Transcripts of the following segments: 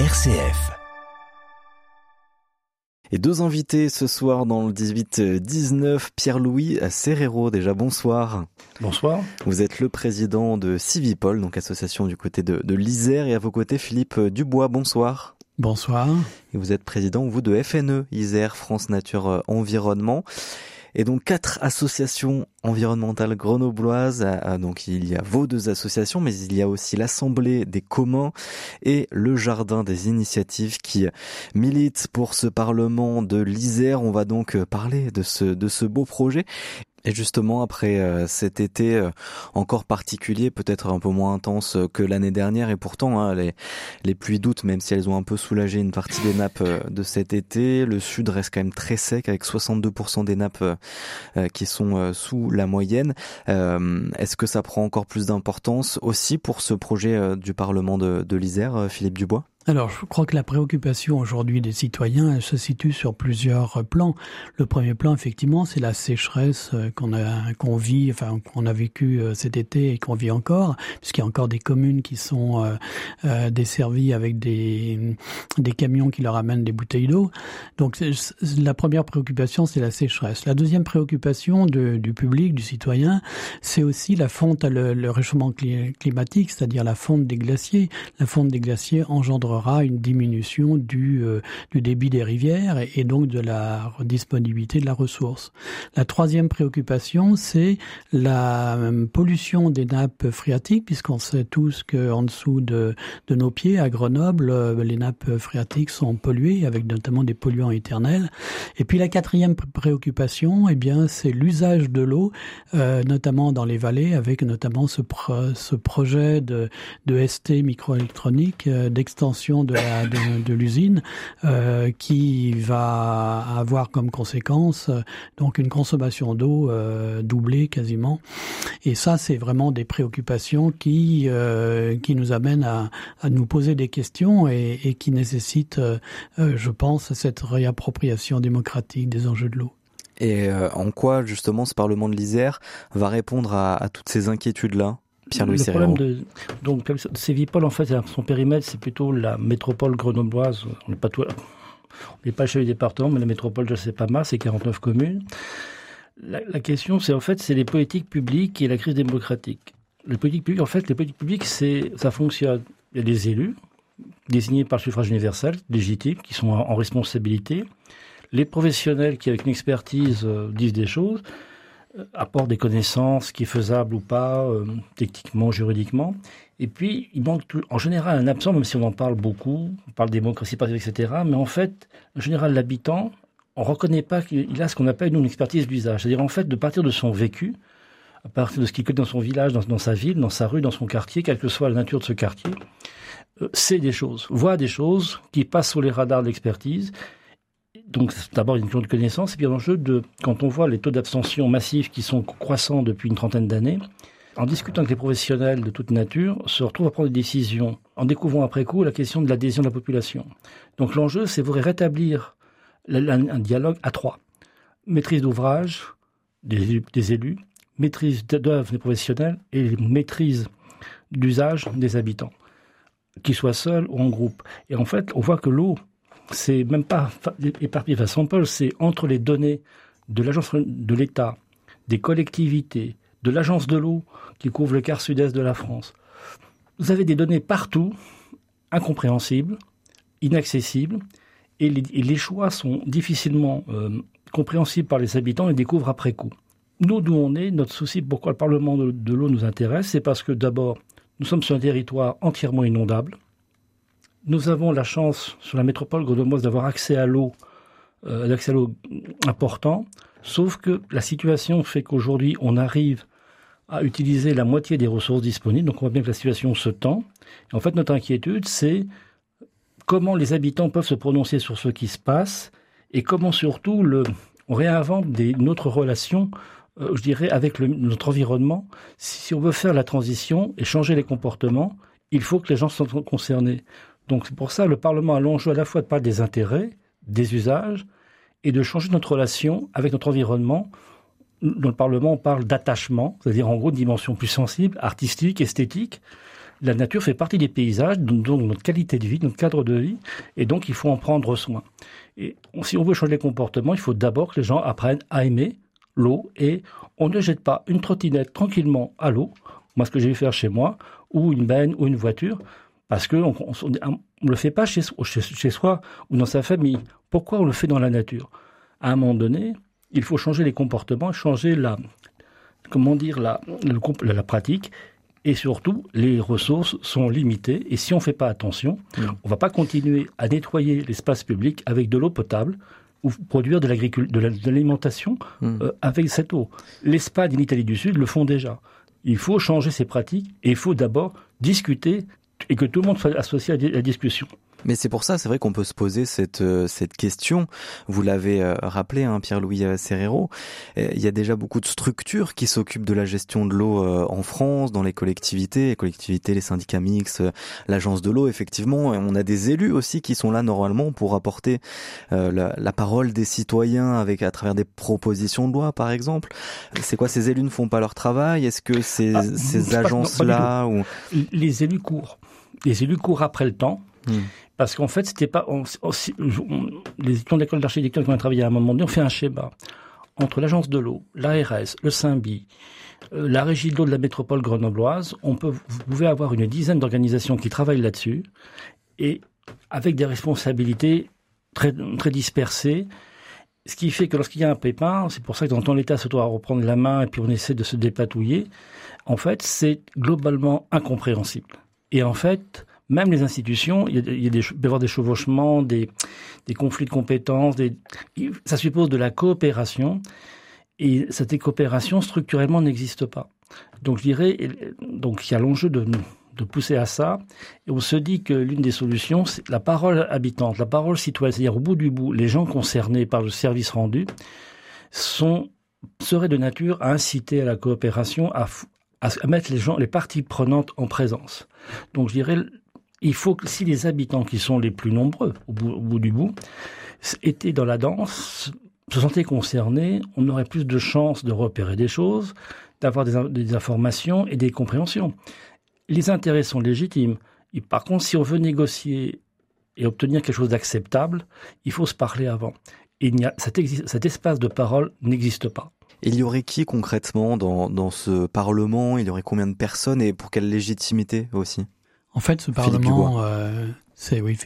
RCF. Et deux invités ce soir dans le 18-19, Pierre-Louis Serrero, déjà bonsoir. Bonsoir. Vous êtes le président de Civipol, donc association du côté de, de l'Isère, et à vos côtés Philippe Dubois, bonsoir. Bonsoir. Et vous êtes président, vous, de FNE, Isère, France Nature Environnement. Et donc quatre associations environnementales grenobloises. Donc il y a vos deux associations, mais il y a aussi l'Assemblée des communs et le Jardin des initiatives qui militent pour ce Parlement de l'Isère. On va donc parler de ce, de ce beau projet. Et justement, après euh, cet été euh, encore particulier, peut-être un peu moins intense que l'année dernière, et pourtant hein, les, pluies d'août, même si elles ont un peu soulagé une partie des nappes euh, de cet été, le sud reste quand même très sec, avec 62% des nappes qui sont sous la moyenne. Est-ce que ça prend encore plus d'importance aussi pour ce projet du Parlement de l'Isère, Philippe Dubois? Alors, je crois que la préoccupation aujourd'hui des citoyens elle se situe sur plusieurs plans. Le premier plan, effectivement, c'est la sécheresse euh, qu'on a qu'on vit, enfin qu'on a vécu euh, cet été et qu'on vit encore, puisqu'il y a encore des communes qui sont euh, euh desservies avec des des camions qui leur amènent des bouteilles d'eau. Donc, la première préoccupation, c'est la sécheresse. La deuxième préoccupation de, du public, du citoyen, c'est aussi la fonte, le, le réchauffement climatique, c'est-à-dire la fonte des glaciers. La fonte des glaciers engendre une diminution du, euh, du débit des rivières et, donc de la disponibilité de la ressource. La troisième préoccupation, c'est la euh, pollution des nappes phréatiques, puisqu'on sait tous qu'en dessous de, nos pieds, à Grenoble, euh, les nappes phréatiques sont polluées, avec notamment des polluants éternels. Et puis la quatrième préoccupation, eh bien, c'est l'usage de l'eau, notamment dans les vallées, avec notamment ce projet de, de ST microélectronique d'extension de, l'usine euh, qui va avoir comme conséquence euh, donc une consommation d'eau euh, doublée quasiment. Et ça, c'est vraiment des préoccupations qui qui nous amènent à, nous poser des questions et, qui nécessitent, je pense, cette réappropriation démocratique des enjeux de l'eau. Et en quoi justement ce Parlement de l'Isère va répondre à, à toutes ces inquiétudes-là? Pierre-Louis Le problème de donc Cévipol en fait son périmètre c'est plutôt la métropole grenobloise. On n'est pas tout, on pas chez les départements, mais la métropole je sais pas mal, c'est 49 communes. La, la question c'est en fait c'est les politiques publiques et la crise démocratique. Les politiques publiques en fait les politiques publiques c'est ça fonctionne. Il y a des élus désignés par le suffrage universel, légitimes, qui sont en, en responsabilité. Les professionnels qui avec une expertise euh, disent des choses apporte des connaissances, qui est faisable ou pas, euh, techniquement, juridiquement. Et puis, il manque tout, en général un absent, même si on en parle beaucoup, on parle démocratie participative, etc. Mais en fait, en général, l'habitant, on reconnaît pas qu'il a ce qu'on appelle une expertise d'usage. C'est-à-dire, en fait, de partir de son vécu, à partir de ce qu'il connaît dans son village, dans, sa ville, dans sa rue, dans son quartier, quelle que soit la nature de ce quartier, euh, c'est des choses, voit des choses qui passent sous les radars de l'expertise donc d'abord une question de connaissance, et puis l'enjeu de, quand on voit les taux d'abstention massifs qui sont croissants depuis une trentaine d'années, en discutant avec les professionnels de toute nature, se retrouvent à prendre des décisions, en découvrant après coup la question de l'adhésion de la population. Donc l'enjeu, c'est vous rétablir un dialogue à trois. Maîtrise d'ouvrage des, des, élus, maîtrise d'œuvre des professionnels et maîtrise d'usage des habitants, qu'ils soient seuls ou en groupe. Et en fait, on voit que l'eau, c'est même pas éparpillé façon Paul, c'est entre les données de l'agence de l'État, des collectivités, de l'agence de l'eau qui couvre le quart sud-est de la France. Vous avez des données partout, incompréhensibles, inaccessibles, et les, choix sont difficilement euh, compréhensibles par les habitants et découvrent après coup. Nous, d'où on est, notre souci, pourquoi le Parlement de l'eau nous intéresse, c'est parce que d'abord, nous sommes sur un territoire entièrement inondable, nous avons la chance sur la métropole grenobloise d'avoir accès à l'eau, euh, accès à l'eau important, sauf que la situation fait qu'aujourd'hui on arrive à utiliser la moitié des ressources disponibles, donc on voit bien que la situation se tend. En fait, notre inquiétude, c'est comment les habitants peuvent se prononcer sur ce qui se passe et comment surtout le, on réinvente des, relation, euh, je dirais, avec le, notre environnement. Si, si on veut faire la transition et changer les comportements, il faut que les gens soient concernés. Donc c'est pour ça le Parlement a l'enjeu à la fois de parler des intérêts, des usages, et de changer notre relation avec notre environnement. Dans le Parlement, on parle d'attachement, c'est-à-dire en gros une dimension plus sensible, artistique, esthétique. La nature fait partie des paysages, donc notre qualité de vie, notre cadre de vie, et donc il faut en prendre soin. Et si on veut changer les comportements, il faut d'abord que les gens apprennent à aimer l'eau et on ne jette pas une trottinette tranquillement à l'eau, moi ce que j'ai vu faire chez moi, ou une benne ou une voiture, parce qu'on ne le fait pas chez, chez, soi ou dans sa famille. Pourquoi on le fait dans la nature? À un moment donné, il faut changer les comportements, changer la, comment dire, la, la, pratique. Et surtout, les ressources sont limitées. Et si on ne fait pas attention, mmh. on ne va pas continuer à nettoyer l'espace public avec de l'eau potable ou produire de l'alimentation mmh. euh, avec cette eau. L'Espagne et l'Italie du Sud le font déjà. Il faut changer ces pratiques et il faut d'abord discuter et que tout le monde soit associé à la discussion. Mais c'est pour ça, c'est vrai qu'on peut se poser cette euh, cette question. Vous l'avez euh, rappelé, hein, Pierre-Louis Serrero. Il y a déjà beaucoup de structures qui s'occupent de la gestion de l'eau euh, en France, dans les collectivités, les collectivités, les syndicats mixtes, l'agence de l'eau. Effectivement, on a des élus aussi qui sont là normalement pour apporter la, la, parole des citoyens avec à travers des propositions de loi, par exemple. C'est quoi Ces élus ne font pas leur travail? Est-ce que ces, ah, ces agences-là ou les élus courent Les élus courent après le temps. Hmm. Parce qu'en fait, c'était pas. les étudiants de l'école d'architecture qui ont travaillé à un moment donné ont fait un schéma entre l'agence de l'eau, l'ARS, le SIMBI, euh, la régie de l'eau de la métropole grenobloise. On peut, vous pouvez avoir une dizaine d'organisations qui travaillent là-dessus et avec des responsabilités très, très dispersées. Ce qui fait que lorsqu'il y a un pépin, c'est pour ça que dans l'État se doit reprendre la main et puis on essaie de se dépatouiller. En fait, c'est globalement incompréhensible. Et en fait, même les institutions, il, y a, des, peut y avoir des chevauchements, des, des conflits de compétences, ça suppose de la coopération, et cette coopération structurellement n'existe pas. Donc je dirais, il y a l'enjeu de, de pousser à ça, et on se dit que l'une des solutions, c'est la parole habitante, la parole citoyenne, c'est-à-dire au bout du bout, les gens concernés par le service rendu sont seraient de nature à inciter à la coopération, à, à mettre les gens, les parties prenantes en présence. Donc je dirais il faut que si les habitants qui sont les plus nombreux au bout, du bout étaient dans la danse, se sentaient concernés, on aurait plus de chances de repérer des choses, d'avoir des, informations et des compréhensions. Les intérêts sont légitimes. Et par contre, si on veut négocier et obtenir quelque chose d'acceptable, il faut se parler avant. il y a, cet, espace de parole n'existe pas. Il y aurait qui concrètement dans, dans ce Parlement? Il y aurait combien de personnes? Et pour quelle légitimité aussi? En fait, ce Parlement, euh, c'est oui,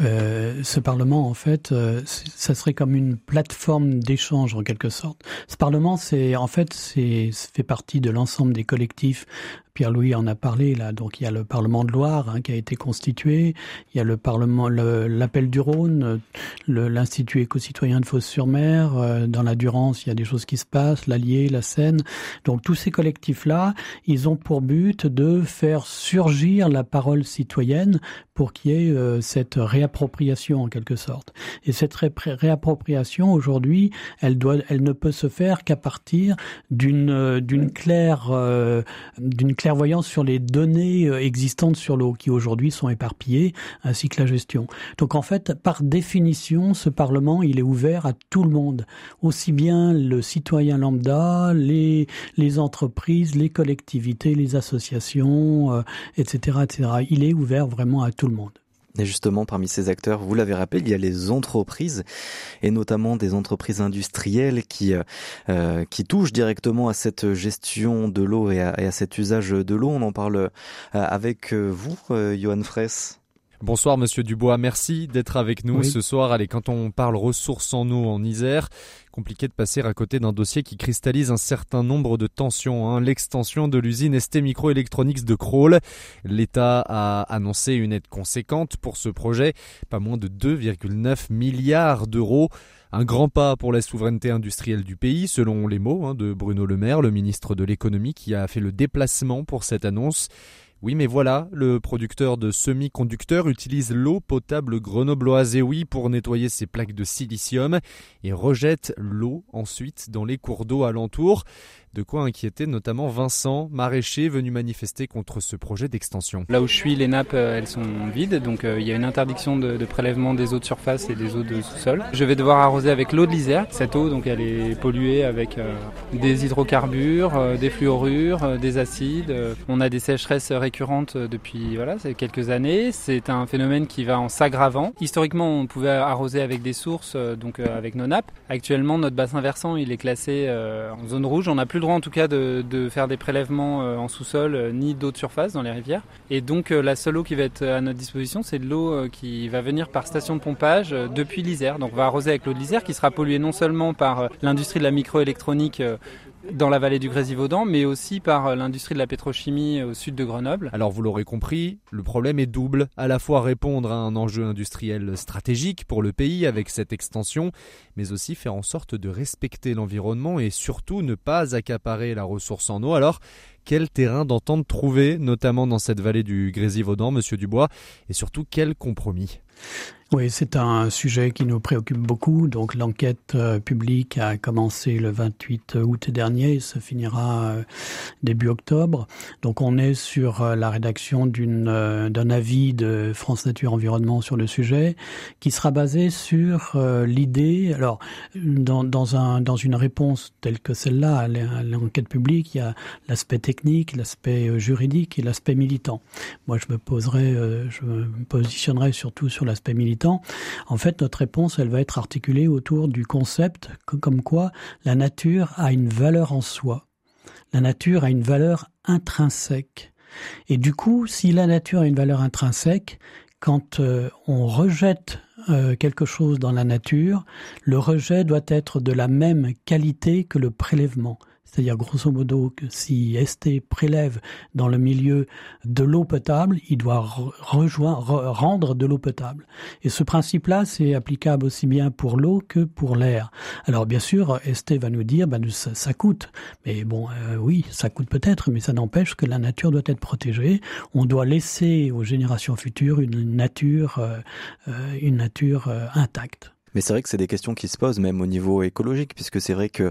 euh, ce Parlement, en fait, euh, ça serait comme une plateforme d'échange en quelque sorte. Ce Parlement, c'est en fait, c'est fait partie de l'ensemble des collectifs Pierre-Louis en a parlé là. Donc il y a le Parlement de Loire hein, qui a été constitué, il y a le Parlement, l'appel du Rhône, l'Institut éco-citoyen de Fos-sur-Mer. Euh, dans la Durance, il y a des choses qui se passent, l'Allier, la Seine. Donc tous ces collectifs-là, ils ont pour but de faire surgir la parole citoyenne pour qu'il y ait euh, cette réappropriation en quelque sorte. Et cette réappropriation aujourd'hui, elle ne peut se faire qu'à partir d'une euh, claire d'une clairvoyance sur les données euh, existantes sur l'eau qui aujourd'hui sont éparpillées, ainsi que la gestion. Donc en fait, par définition, ce Parlement, il est ouvert à tout le monde, aussi bien le citoyen lambda, les, les entreprises, les collectivités, les associations, etc., euh, etc. Il est ouvert vraiment à tout le monde. Et justement, parmi ces acteurs, vous l'avez rappelé, il y a les entreprises, et notamment des entreprises industrielles qui, euh, euh, qui touchent directement à cette gestion de l'eau et, à, cet usage de l'eau. On en parle euh, avec vous, Johan Fraisse. Bonsoir Monsieur Dubois, merci d'être avec nous ce soir. Allez, quand on parle ressources en eau en Isère, compliqué de passer à côté d'un dossier qui cristallise un certain nombre de tensions. Hein. L'extension de l'usine ST Microelectronics de Kroll. L'État a annoncé une aide conséquente pour ce projet, pas moins de 2,9 milliards d'euros. Un grand pas pour la souveraineté industrielle du pays, selon les mots hein, de Bruno Le Maire, le ministre de l'économie, qui a fait le déplacement pour cette annonce. Oui, mais voilà, le producteur de semi-conducteurs utilise l'eau potable grenobloise et oui pour nettoyer ses plaques de silicium et rejette l'eau ensuite dans les cours d'eau alentour. De quoi inquiéter notamment Vincent, maraîcher, venu manifester contre ce projet d'extension. Là où je suis, les nappes, euh, elles sont vides, donc euh, il y a une interdiction de, prélèvement des eaux de surface et des eaux de sous-sol. Je vais devoir arroser avec l'eau de l'Isère. Cette eau, donc, elle est polluée avec euh, des hydrocarbures, des fluorures, des acides. On a des sécheresses récurrentes depuis voilà, quelques années. C'est un phénomène qui va en s'aggravant. Historiquement, on pouvait arroser avec des sources, donc avec nos nappes. Actuellement, notre bassin versant, il est classé en zone rouge. On n'a plus droit, en tout cas, de, de faire des prélèvements en sous-sol ni d'eau de surface dans les rivières. Et donc, la seule eau qui va être à notre disposition, c'est de l'eau qui va venir par station de pompage depuis l'Isère. Donc, on va arroser avec l'eau de l'Isère qui sera polluée non seulement par l'industrie de la microélectronique dans la vallée du Grésivaudan, mais aussi par euh, l'industrie de la pétrochimie au sud de Grenoble. Alors vous l'aurez compris, le problème est double, à la fois répondre à un enjeu industriel stratégique pour le pays avec cette extension, mais aussi faire en sorte de respecter l'environnement et surtout ne pas accaparer la ressource en eau. Alors quel terrain d'entente trouver, notamment dans cette vallée du Grésivaudan, monsieur Dubois, et surtout quel compromis? Oui, c'est un sujet qui nous préoccupe beaucoup. Donc l'enquête euh, publique a commencé le 28 août dernier et se finira euh, début octobre. Donc on est sur euh, la rédaction d'un avis de France Nature Environnement sur le sujet qui sera basé sur l'idée alors dans, dans une réponse telle que celle-là à l'enquête publique, il y a l'aspect technique, l'aspect juridique et l'aspect militant. Moi je me poserai je me positionnerai surtout sur l'aspect militant en fait, notre réponse, elle va être articulée autour du concept comme quoi la nature a une valeur en soi. La nature a une valeur intrinsèque. Et du coup, si la nature a une valeur intrinsèque, quand euh, on rejette euh, quelque chose dans la nature, le rejet doit être de la même qualité que le prélèvement. C'est-à-dire, grosso modo, que si ST prélève dans le milieu de l'eau potable, il doit rejoindre, rendre de l'eau potable. Et ce principe-là, c'est applicable aussi bien pour l'eau que pour l'air. Alors, bien sûr, ST va nous dire, ben, ça, coûte. Mais bon, euh, oui, ça coûte peut-être, mais ça n'empêche que la nature doit être protégée. On doit laisser aux générations futures une nature, euh, euh, une nature intacte. Mais c'est vrai que c'est des questions qui se posent même au niveau écologique, puisque c'est vrai que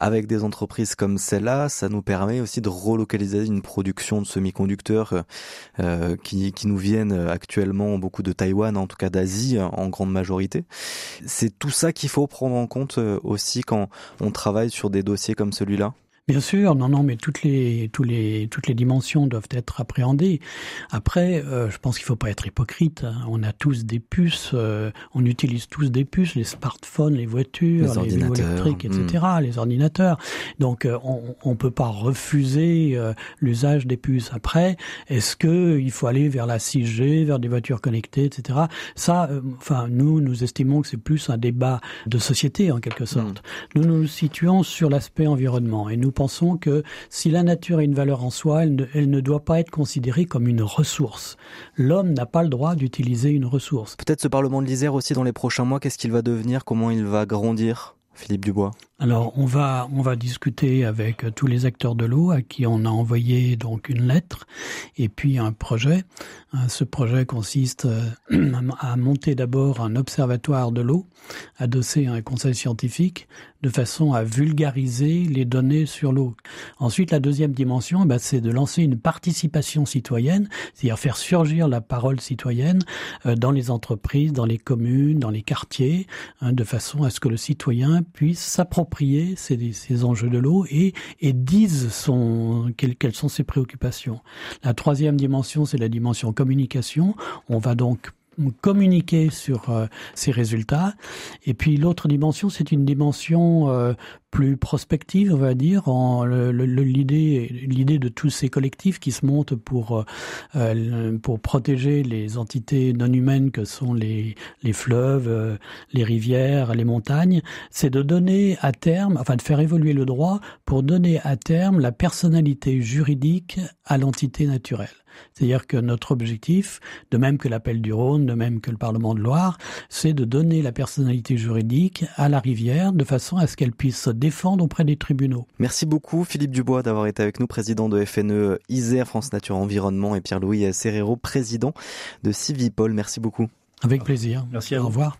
avec des entreprises comme celle-là, ça nous permet aussi de relocaliser une production de semi-conducteurs euh, qui, qui nous viennent actuellement beaucoup de Taïwan, en tout cas d'Asie en grande majorité. C'est tout ça qu'il faut prendre en compte euh, aussi quand on travaille sur des dossiers comme celui-là. Bien sûr, non, non, mais toutes les, tous les, toutes les dimensions doivent être appréhendées. Après, euh, je pense qu'il faut pas être hypocrite. Hein. On a tous des puces, euh, on utilise tous des puces, les smartphones, les voitures, les, vélos électriques, etc., hmm. les ordinateurs. Donc, euh, on, on peut pas refuser l'usage des puces. Après, est-ce que il faut aller vers la 6G, vers des voitures connectées, etc. Ça, enfin, nous, nous estimons que c'est plus un débat de société en quelque sorte. Hmm. Nous nous situons sur l'aspect environnement et nous pensons que si la nature a une valeur en soi, elle ne, elle ne doit pas être considérée comme une ressource. L'homme n'a pas le droit d'utiliser une ressource. Peut-être ce Parlement de l'Isère aussi dans les prochains mois, qu'est-ce qu'il va devenir, comment il va grandir Philippe Dubois? Alors on va on va discuter avec tous les acteurs de l'eau à qui on a envoyé donc une lettre et puis un projet. Euh, ce projet consiste euh, à monter d'abord un observatoire de l'eau adossé à un conseil scientifique de façon à vulgariser les données sur l'eau. Ensuite, la deuxième dimension, eh ben, c'est de lancer une participation citoyenne, c'est-à-dire faire surgir la parole citoyenne euh, dans les entreprises, dans les communes, dans les quartiers, hein, de façon à ce que le citoyen puisse s'approprier ces, ces, enjeux de l'eau et, disent quelles sont ses préoccupations. La troisième dimension, c'est la dimension communication. On va donc communiquer sur euh, ces résultats. Et puis l'autre dimension, c'est une dimension euh, plus prospective, on va dire, en l'idée l'idée de tous ces collectifs qui se montent pour euh, pour protéger les entités non humaines que sont les les fleuves, les rivières, les montagnes, c'est de donner à terme, enfin de faire évoluer le droit pour donner à terme la personnalité juridique à l'entité naturelle. C'est-à-dire que notre objectif, de même que l'appel du Rhône, de même que le Parlement de Loire, c'est de donner la personnalité juridique à la rivière de façon à ce qu'elle puisse se défendre auprès des tribunaux. Merci beaucoup Philippe Dubois d'avoir été avec nous, président de FNE Isère France Nature Environnement et Pierre-Louis Serrero, président de Civipol. Merci beaucoup. Avec plaisir. Merci à vous. Au revoir.